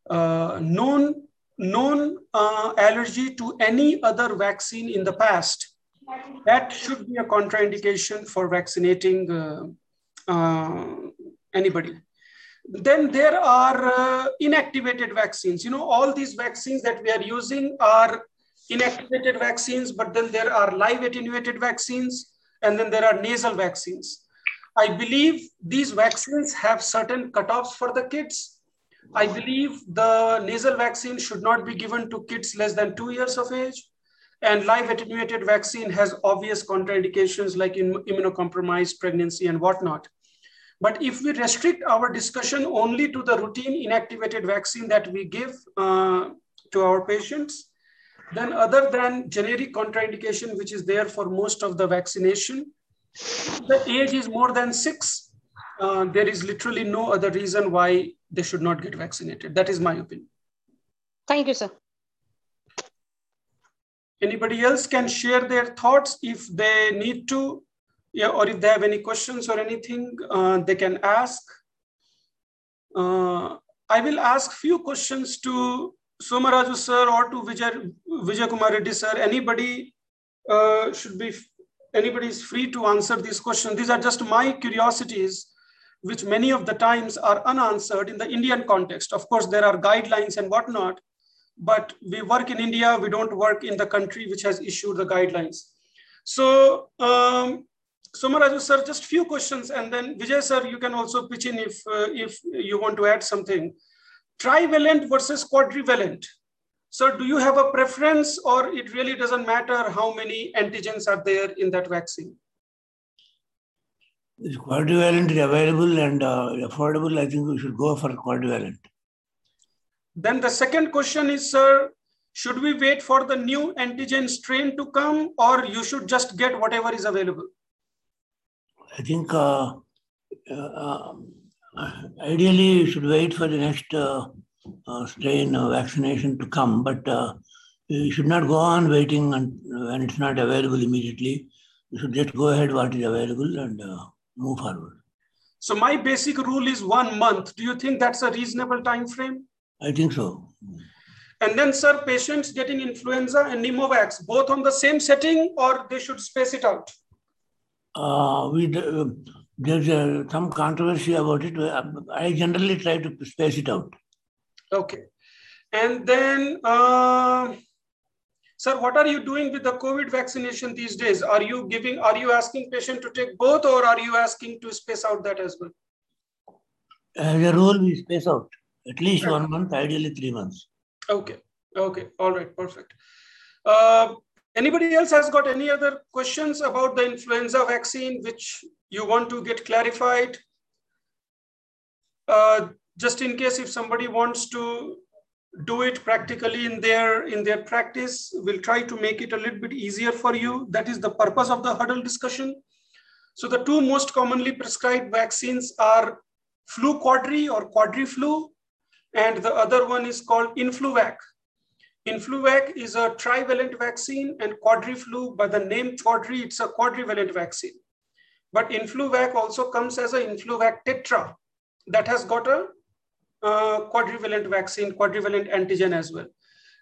known known uh, allergy to any other vaccine in the past, that should be a contraindication for vaccinating uh, uh, anybody. Then there are uh, inactivated vaccines. You know, all these vaccines that we are using are inactivated vaccines, but then there are live attenuated vaccines, and then there are nasal vaccines. I believe these vaccines have certain cutoffs for the kids I believe the nasal vaccine should not be given to kids less than two years of age. And live attenuated vaccine has obvious contraindications like immunocompromised pregnancy and whatnot. But if we restrict our discussion only to the routine inactivated vaccine that we give uh, to our patients, then other than generic contraindication, which is there for most of the vaccination, the age is more than six, uh, there is literally no other reason why they should not get vaccinated. That is my opinion. Thank you, sir. Anybody else can share their thoughts if they need to, yeah, or if they have any questions or anything, uh, they can ask. Uh, I will ask few questions to Somaraju sir or to Vijay, Vijay Kumar Reddy sir. Anybody uh, should be, anybody is free to answer these questions. These are just my curiosities which many of the times are unanswered in the Indian context. Of course, there are guidelines and whatnot, but we work in India, we don't work in the country which has issued the guidelines. So, um, Somaraju sir, just few questions, and then Vijay sir, you can also pitch in if, uh, if you want to add something. Trivalent versus quadrivalent. So do you have a preference or it really doesn't matter how many antigens are there in that vaccine? If quadrivalent is available and uh, affordable, I think we should go for quadrivalent. Then the second question is, sir, should we wait for the new antigen strain to come or you should just get whatever is available? I think uh, uh, ideally you should wait for the next uh, uh, strain vaccination to come, but uh, you should not go on waiting when it's not available immediately. You should just go ahead what is available and move forward. So my basic rule is one month. Do you think that's a reasonable time frame? I think so. And then, sir, patients getting influenza and pneumovax, both on the same setting or they should space it out? Uh, we, uh, there's uh, some controversy about it. I generally try to space it out. Okay. And then, uh, Sir, what are you doing with the COVID vaccination these days? Are you giving, are you asking patient to take both or are you asking to space out that as well? As a rule, we space out at least one month, ideally three months. Okay. Okay. All right. Perfect. Uh, anybody else has got any other questions about the influenza vaccine which you want to get clarified? Uh, just in case if somebody wants to do it practically in their in their practice. We'll try to make it a little bit easier for you. That is the purpose of the huddle discussion. So the two most commonly prescribed vaccines are flu quadri or quadriflu, and the other one is called Influvac. Influvac is a trivalent vaccine and quadriflu by the name quadri, it's a quadrivalent vaccine. But Influvac also comes as an Influvac tetra that has got a quadrivalent vaccine, quadrivalent antigen as well.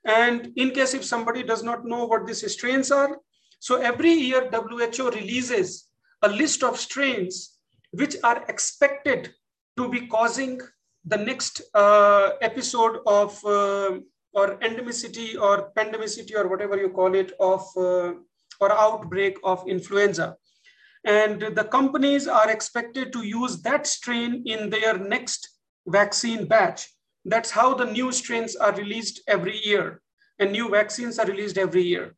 And in case if somebody does not know what these strains are, so every year WHO releases a list of strains which are expected to be causing the next uh, episode of uh, or endemicity or pandemicity or whatever you call it of uh, or outbreak of influenza. And the companies are expected to use that strain in their next vaccine batch. That's how the new strains are released every year and new vaccines are released every year.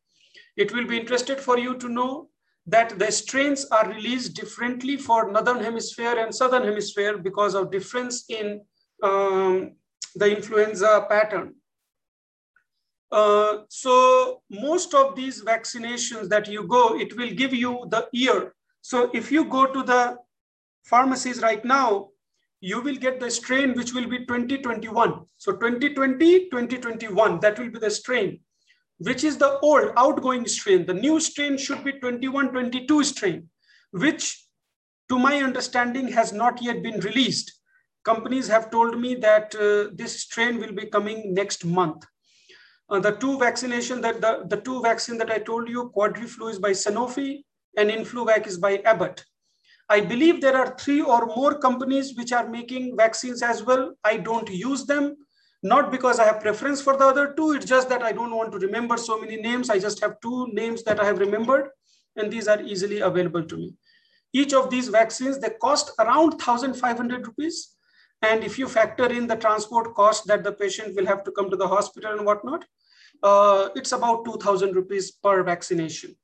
It will be interested for you to know that the strains are released differently for northern hemisphere and southern hemisphere because of difference in um, the influenza pattern. Uh, so most of these vaccinations that you go, it will give you the year. So if you go to the pharmacies right now, you will get the strain which will be 2021. So 2020, 2021, that will be the strain which is the old outgoing strain. The new strain should be 2122 strain, which to my understanding has not yet been released. Companies have told me that uh, this strain will be coming next month. Uh, the two vaccination that the, the two vaccine that I told you, Quadriflu is by Sanofi and Influvac is by Abbott. I believe there are three or more companies which are making vaccines as well. I don't use them not because I have preference for the other two, it's just that I don't want to remember so many names. I just have two names that I have remembered, and these are easily available to me. Each of these vaccines, they cost around 1,500 rupees. And if you factor in the transport cost that the patient will have to come to the hospital and whatnot, uh, it's about 2,000 rupees per vaccination.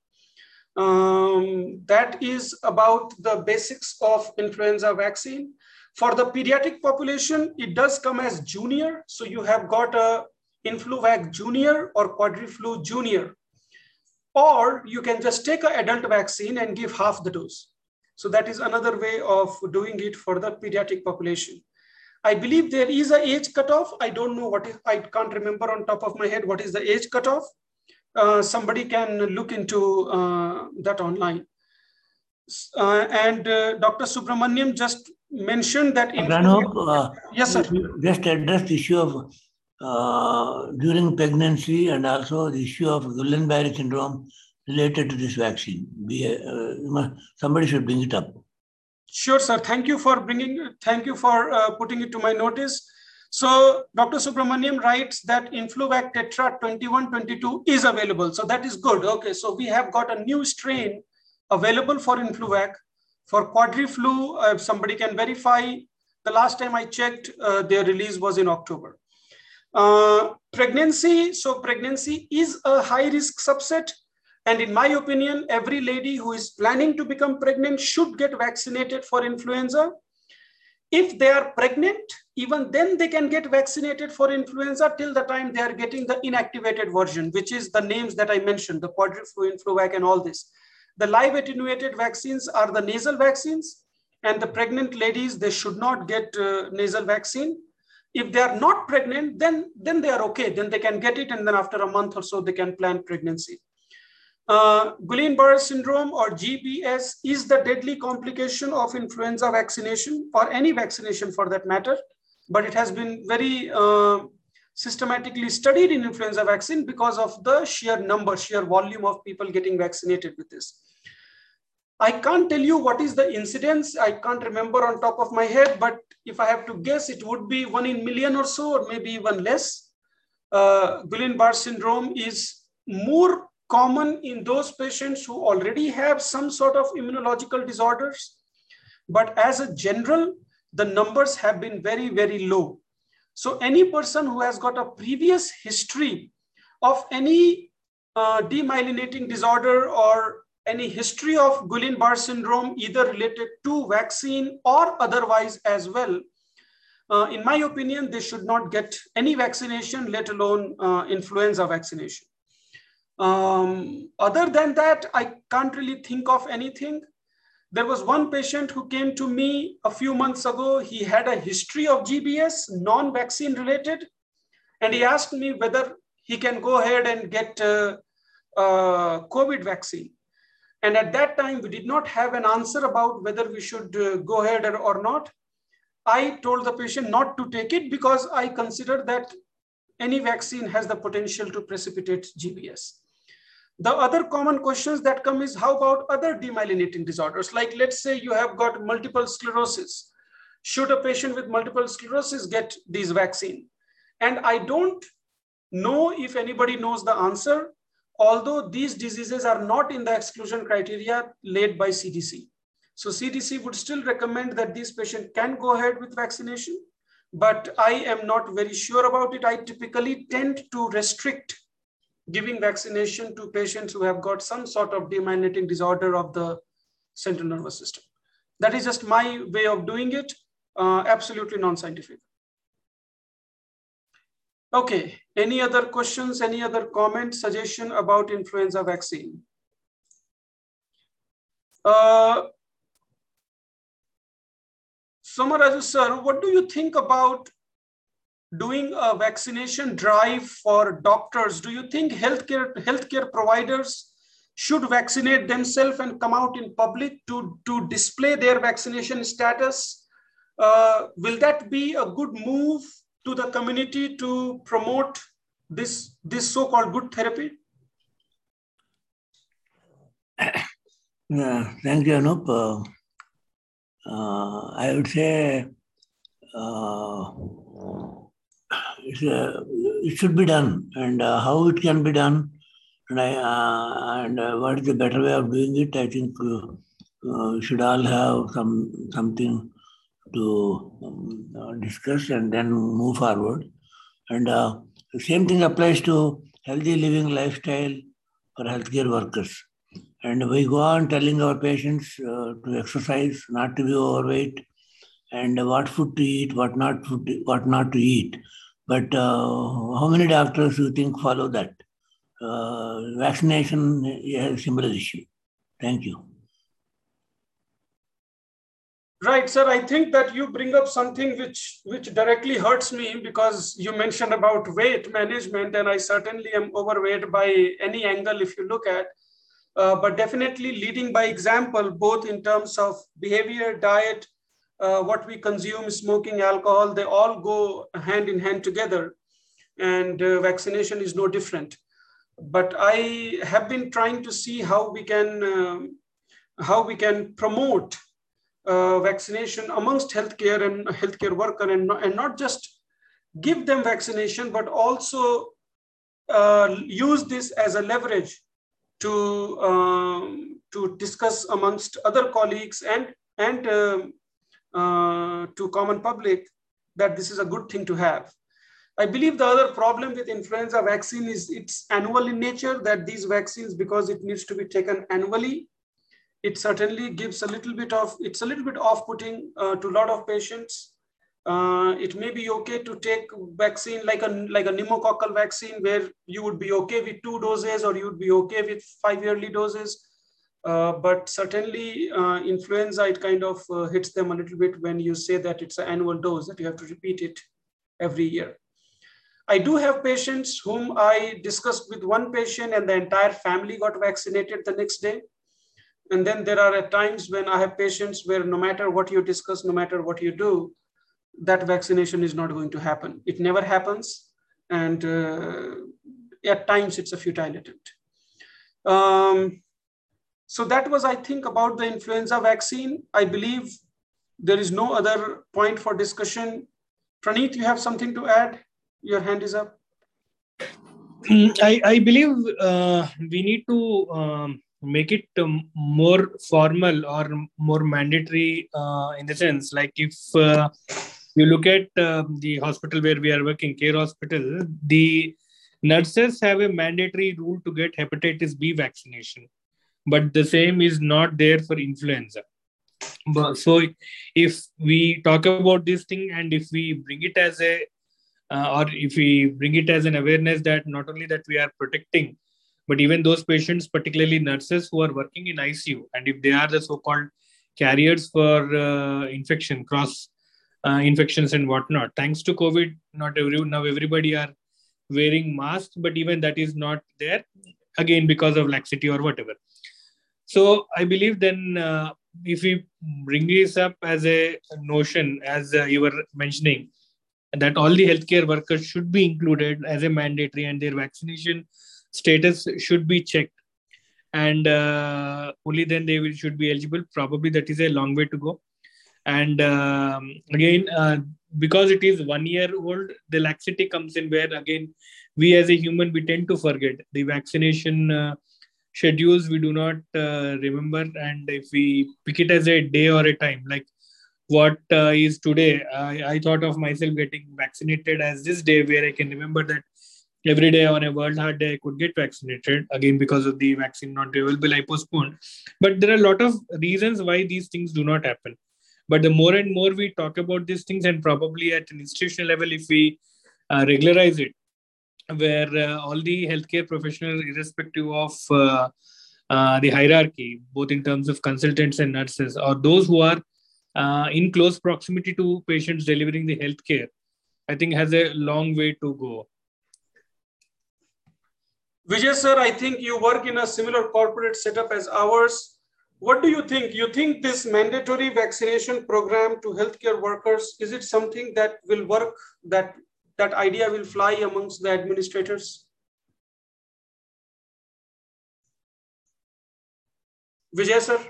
Um, that is about the basics of influenza vaccine. For the pediatric population, it does come as junior. So you have got a Influvac junior or Quadriflu junior. Or you can just take an adult vaccine and give half the dose. So that is another way of doing it for the pediatric population. I believe there is a age cutoff. I don't know what I can't remember on top of my head what is the age cutoff. Uh, somebody can look into uh, that online. Uh, and uh, Dr. Subramaniam just mentioned that. In uh, yes, sir. Just address the issue of uh, during pregnancy and also the issue of Guillain-Barré syndrome related to this vaccine. Uh, somebody should bring it up. Sure, sir. Thank you for bringing. Thank you for uh, putting it to my notice. So Dr. Subramaniam writes that Influvac Tetra 2122 is available. So that is good. Okay, so we have got a new strain available for Influvac for Quadriflu, uh, somebody can verify, the last time I checked, uh, their release was in October. Uh, pregnancy, so pregnancy is a high risk subset. And in my opinion, every lady who is planning to become pregnant should get vaccinated for influenza. If they are pregnant, even then they can get vaccinated for influenza till the time they are getting the inactivated version, which is the names that I mentioned, the Quadriflu, Influvac, and all this. The live attenuated vaccines are the nasal vaccines and the pregnant ladies, they should not get uh, nasal vaccine. If they are not pregnant, then, then they are okay. Then they can get it and then after a month or so, they can plan pregnancy. Uh, Guillain-Barré syndrome or GBS is the deadly complication of influenza vaccination or any vaccination for that matter. But it has been very uh, systematically studied in influenza vaccine because of the sheer number, sheer volume of people getting vaccinated with this. I can't tell you what is the incidence. I can't remember on top of my head, but if I have to guess, it would be one in million or so, or maybe even less. Uh, Guillain-Barré syndrome is more common in those patients who already have some sort of immunological disorders. But as a general, the numbers have been very, very low. So any person who has got a previous history of any uh, demyelinating disorder or any history of Guillain-Barré syndrome, either related to vaccine or otherwise as well, uh, in my opinion, they should not get any vaccination, let alone uh, influenza vaccination. Um, other than that, I can't really think of anything. There was one patient who came to me a few months ago. He had a history of GBS, non-vaccine related, and he asked me whether he can go ahead and get uh, uh, COVID vaccine. And at that time, we did not have an answer about whether we should uh, go ahead or, or not. I told the patient not to take it because I consider that any vaccine has the potential to precipitate GBS. The other common questions that come is how about other demyelinating disorders? Like let's say you have got multiple sclerosis. Should a patient with multiple sclerosis get these vaccine? And I don't know if anybody knows the answer, although these diseases are not in the exclusion criteria laid by CDC. So CDC would still recommend that these patients can go ahead with vaccination, but I am not very sure about it. I typically tend to restrict giving vaccination to patients who have got some sort of demyelinating disorder of the central nervous system. That is just my way of doing it, uh, absolutely non-scientific. Okay, any other questions, any other comment, suggestion about influenza vaccine? Uh, Somaraju sir, what do you think about doing a vaccination drive for doctors? Do you think healthcare, healthcare providers should vaccinate themselves and come out in public to, to display their vaccination status? Uh, will that be a good move to the community to promote this, this so-called good therapy? Yeah, thank you, Anup. Uh, uh, I would say uh, uh, it should be done, and uh, how it can be done, and, I, uh, and uh, what is the better way of doing it. I think we should all have some something to um, discuss and then move forward. And the same thing applies to healthy living lifestyle for healthcare workers. And we go on telling our patients uh, to exercise, not to be overweight, and what food to eat, what not food, what not to eat. But uh, how many doctors do you think follow that? Uh, vaccination is a similar issue. Thank you. Right, sir. I think that you bring up something which which directly hurts me because you mentioned about weight management, and I certainly am overweight by any angle if you look at. Uh, but definitely leading by example, both in terms of behavior, diet, uh, what we consume, smoking, alcohol, they all go hand in hand together. And uh, vaccination is no different. But I have been trying to see how we can, um, how we can promote uh, vaccination amongst healthcare and healthcare worker and, and not just give them vaccination, but also uh, use this as a leverage to, um, to discuss amongst other colleagues and, and uh, uh, to common public that this is a good thing to have. I believe the other problem with influenza vaccine is it's annual in nature that these vaccines, because it needs to be taken annually, it certainly gives a little bit of, it's a little bit off-putting uh, to a lot of patients. Uh, it may be okay to take vaccine like a like a pneumococcal vaccine where you would be okay with two doses or you would be okay with five yearly doses. Uh, but certainly uh, influenza, it kind of uh, hits them a little bit when you say that it's an annual dose that you have to repeat it every year. I do have patients whom I discussed with one patient and the entire family got vaccinated the next day. And then there are at times when I have patients where no matter what you discuss, no matter what you do, that vaccination is not going to happen. It never happens. And uh, at times it's a futile attempt. Um, so that was, I think, about the influenza vaccine. I believe there is no other point for discussion. Praneeth, you have something to add? Your hand is up. Mm, I, I believe uh, we need to um, make it um, more formal or more mandatory uh, in the sense like if uh, you look at uh, the hospital where we are working care hospital the nurses have a mandatory rule to get hepatitis b vaccination but the same is not there for influenza. But, so if we talk about this thing and if we bring it as a uh, or if we bring it as an awareness that not only that we are protecting but even those patients particularly nurses who are working in icu and if they are the so-called carriers for uh, infection cross uh, infections and whatnot. Thanks to covid not every now everybody are wearing masks but even that is not there again because of laxity or whatever. So i believe then uh, if we bring this up as a notion as uh, you were mentioning that all the healthcare workers should be included as a mandatory and their vaccination status should be checked. And uh, only then they will should be eligible. Probably that is a long way to go. And um, again uh, because it is one year old the laxity comes in where again we as a human we tend to forget. The vaccination uh, schedules we do not uh, remember and if we pick it as a day or a time like what uh, is today I, I thought of myself getting vaccinated as this day where i can remember that every day on a world heart day i could get vaccinated again because of the vaccine not available i postponed. But there are a lot of reasons why these things do not happen. But the more and more we talk about these things and probably at an institutional level if we uh, regularize it where uh, all the healthcare professionals irrespective of uh, uh, the hierarchy both in terms of consultants and nurses or those who are in close proximity to patients delivering the healthcare i think has a long way to go Vijay sir, I think you work in a similar corporate setup as ours. What do you think? You think this mandatory vaccination program to healthcare workers, is it something that will work, that that idea will fly amongst the administrators? Vijay sir?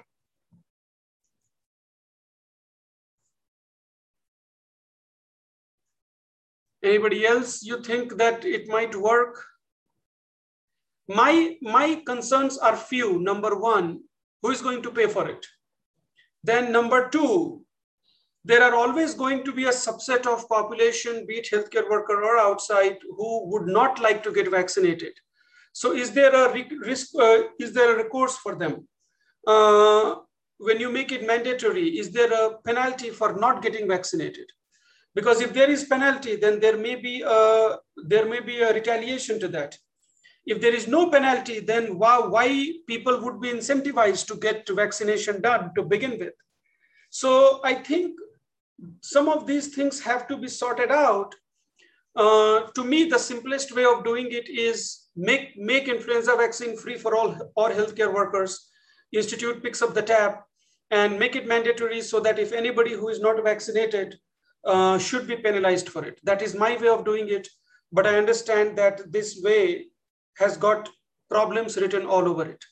Anybody else you think that it might work? my my concerns are few number one who is going to pay for it then number two there are always going to be a subset of population be it healthcare worker or outside who would not like to get vaccinated. So is there a risk uh, is there a recourse for them? Uh, when you make it mandatory is there a penalty for not getting vaccinated? Because if there is penalty then there may be a there may be a retaliation to that. If there is no penalty, then why, why people would be incentivized to get vaccination done to begin with? So I think some of these things have to be sorted out. Uh, to me, the simplest way of doing it is make, make influenza vaccine free for all, all healthcare workers. Institute picks up the tab and make it mandatory so that if anybody who is not vaccinated uh, should be penalized for it. That is my way of doing it. But I understand that this way has got problems written all over it.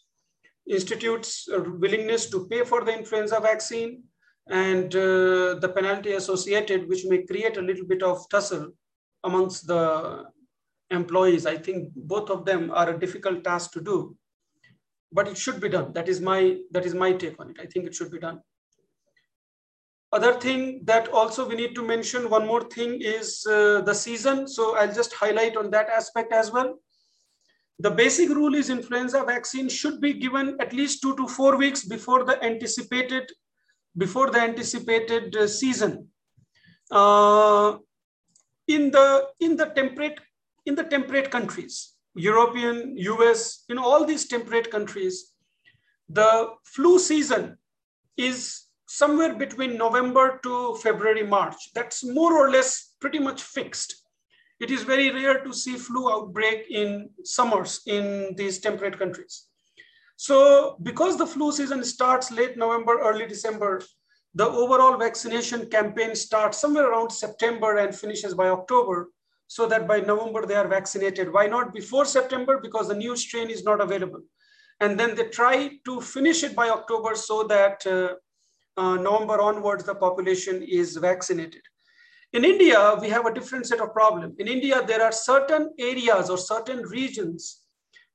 Institutes' willingness to pay for the influenza vaccine and uh, the penalty associated, which may create a little bit of tussle amongst the employees. I think both of them are a difficult task to do, but it should be done. That is my, that is my take on it. I think it should be done. Other thing that also we need to mention, one more thing is uh, the season. So I'll just highlight on that aspect as well. The basic rule is influenza vaccine should be given at least two to four weeks before the anticipated before the anticipated uh, season. Uh, in the in the temperate in the temperate countries, European, US, in all these temperate countries, the flu season is somewhere between November to February, March. That's more or less pretty much fixed it is very rare to see flu outbreak in summers in these temperate countries. So because the flu season starts late November, early December, the overall vaccination campaign starts somewhere around September and finishes by October so that by November they are vaccinated. Why not before September? Because the new strain is not available. And then they try to finish it by October so that uh, uh, November onwards, the population is vaccinated. In India, we have a different set of problem. In India, there are certain areas or certain regions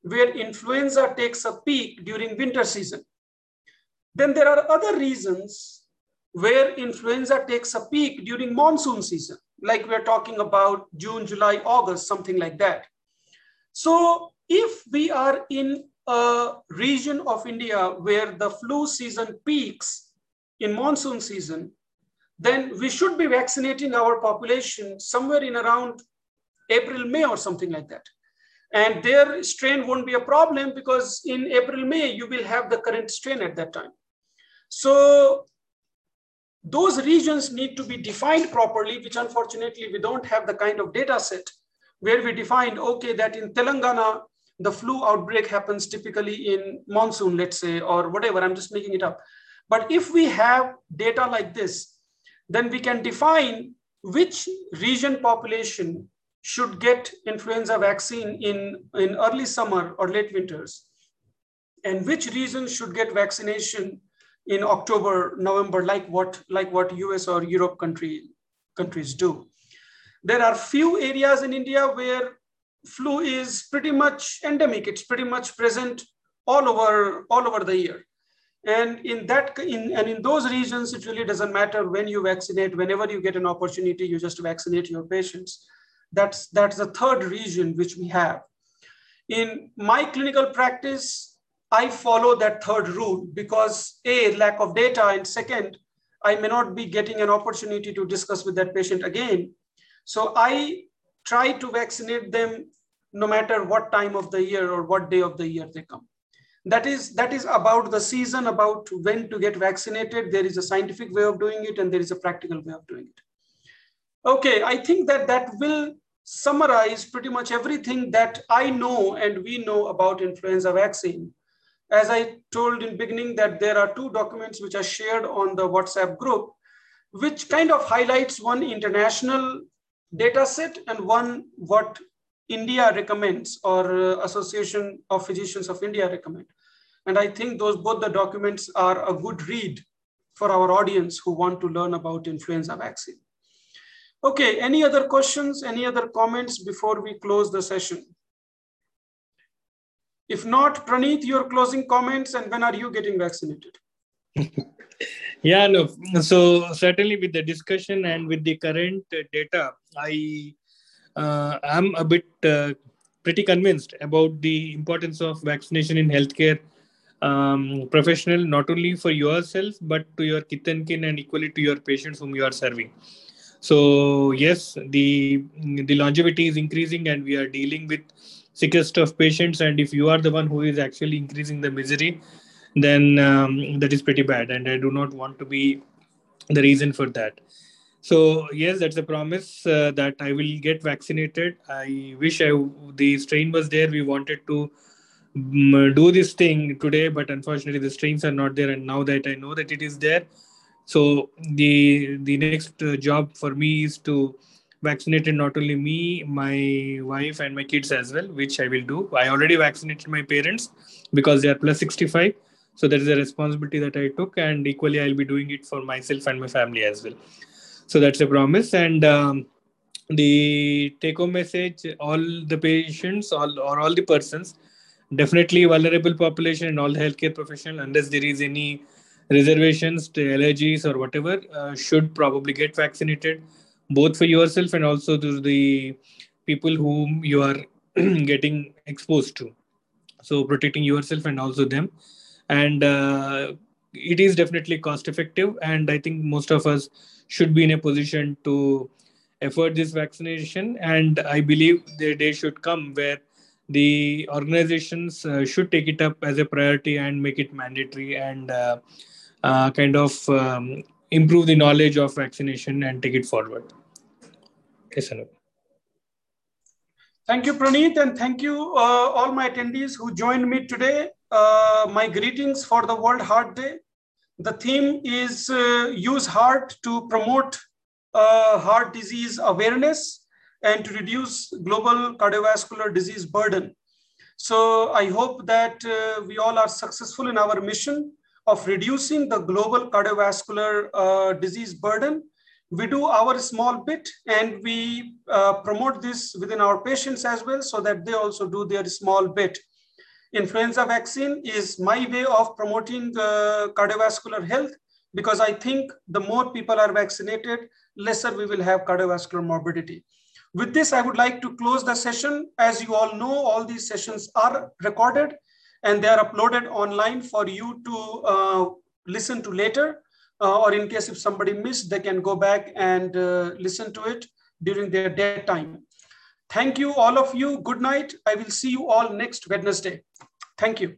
where influenza takes a peak during winter season. Then there are other reasons where influenza takes a peak during monsoon season, like we're talking about June, July, August, something like that. So if we are in a region of India where the flu season peaks in monsoon season, then we should be vaccinating our population somewhere in around April, May or something like that. And their strain won't be a problem because in April, May, you will have the current strain at that time. So those regions need to be defined properly, which unfortunately we don't have the kind of data set where we defined, okay, that in Telangana, the flu outbreak happens typically in monsoon, let's say, or whatever, I'm just making it up. But if we have data like this, then we can define which region population should get influenza vaccine in, in early summer or late winters, and which regions should get vaccination in October, November, like what, like what US or Europe country, countries do. There are few areas in India where flu is pretty much endemic. It's pretty much present all over, all over the year. And in that, in, and in those regions, it really doesn't matter when you vaccinate, whenever you get an opportunity, you just vaccinate your patients. That's, that's the third region which we have. In my clinical practice, I follow that third rule because A, lack of data, and second, I may not be getting an opportunity to discuss with that patient again. So I try to vaccinate them no matter what time of the year or what day of the year they come. That is, that is about the season, about when to get vaccinated. There is a scientific way of doing it and there is a practical way of doing it. Okay, I think that that will summarize pretty much everything that I know and we know about influenza vaccine as I told in beginning that there are two documents which are shared on the WhatsApp group, which kind of highlights one international data set and one what India recommends or uh, Association of Physicians of India recommend. And I think those both the documents are a good read for our audience who want to learn about influenza vaccine. Okay, any other questions, any other comments before we close the session? If not, Praneeth, your closing comments and when are you getting vaccinated? yeah, no. So certainly with the discussion and with the current data, I uh, am a bit uh, pretty convinced about the importance of vaccination in healthcare um, professional, not only for yourself but to your kith and kin and equally to your patients whom you are serving. So yes, the the longevity is increasing, and we are dealing with sickest of patients. And if you are the one who is actually increasing the misery then um, that is pretty bad. And i do not want to be the reason for that. So yes that's a promise uh, that i will get vaccinated. I wish i the strain was there. We wanted to um, do this thing today but unfortunately the strains are not there. And now that i know that it is there so the the next uh, job for me is to vaccinated not only me, my wife, and my kids as well, which I will do. I already vaccinated my parents because they are plus 65. So that is a responsibility that I took, and equally, I'll be doing it for myself and my family as well. So that's a promise. And um, the take home message all the patients all, or all the persons, definitely vulnerable population and all the healthcare professional, unless there is any reservations to allergies or whatever, uh, should probably get vaccinated both for yourself and also to the people whom you are getting exposed to. So protecting yourself and also them. And uh, it is definitely cost effective and i think most of us should be in a position to afford this vaccination. And i believe the day should come where the organizations uh, should take it up as a priority and make it mandatory. And uh, uh kind of um, improve the knowledge of vaccination and take it forward. Yes, Anup. Thank you, Praneeth, and thank you uh, all my attendees who joined me today. Uh, my greetings for the World Heart Day. The theme is uh, use heart to promote uh, heart disease awareness and to reduce global cardiovascular disease burden. So I hope that uh, we all are successful in our mission of reducing the global cardiovascular uh, disease burden. We do our small bit and we uh, promote this within our patients as well so that they also do their small bit. Influenza vaccine is my way of promoting uh, cardiovascular health because I think the more people are vaccinated, lesser we will have cardiovascular morbidity. With this, I would like to close the session. As you all know, all these sessions are recorded and they are uploaded online for you to uh, listen to later. uh, or in case if somebody missed, they can go back and uh, listen to it during their dead time. Thank you, all of you. Good night. I will see you all next Wednesday. Thank you.